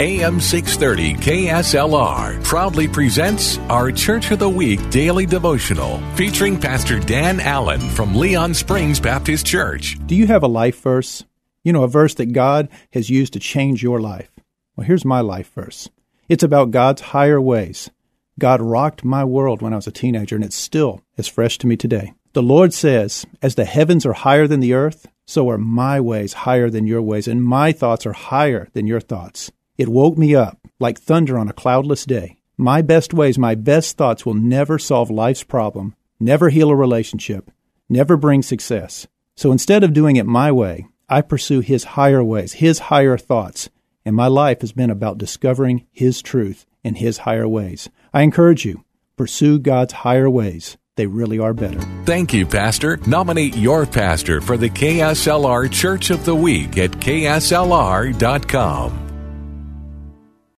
AM 630 KSLR proudly presents our Church of the Week daily devotional featuring Pastor Dan Allen from Leon Springs Baptist Church. Do you have a life verse? You know, a verse that God has used to change your life. Well, here's my life verse it's about God's higher ways. God rocked my world when I was a teenager, and it's still as fresh to me today. The Lord says, As the heavens are higher than the earth, so are my ways higher than your ways, and my thoughts are higher than your thoughts. It woke me up like thunder on a cloudless day. My best ways, my best thoughts will never solve life's problem, never heal a relationship, never bring success. So instead of doing it my way, I pursue His higher ways, His higher thoughts, and my life has been about discovering His truth and His higher ways. I encourage you, pursue God's higher ways. They really are better. Thank you, Pastor. Nominate your pastor for the KSLR Church of the Week at kslr.com.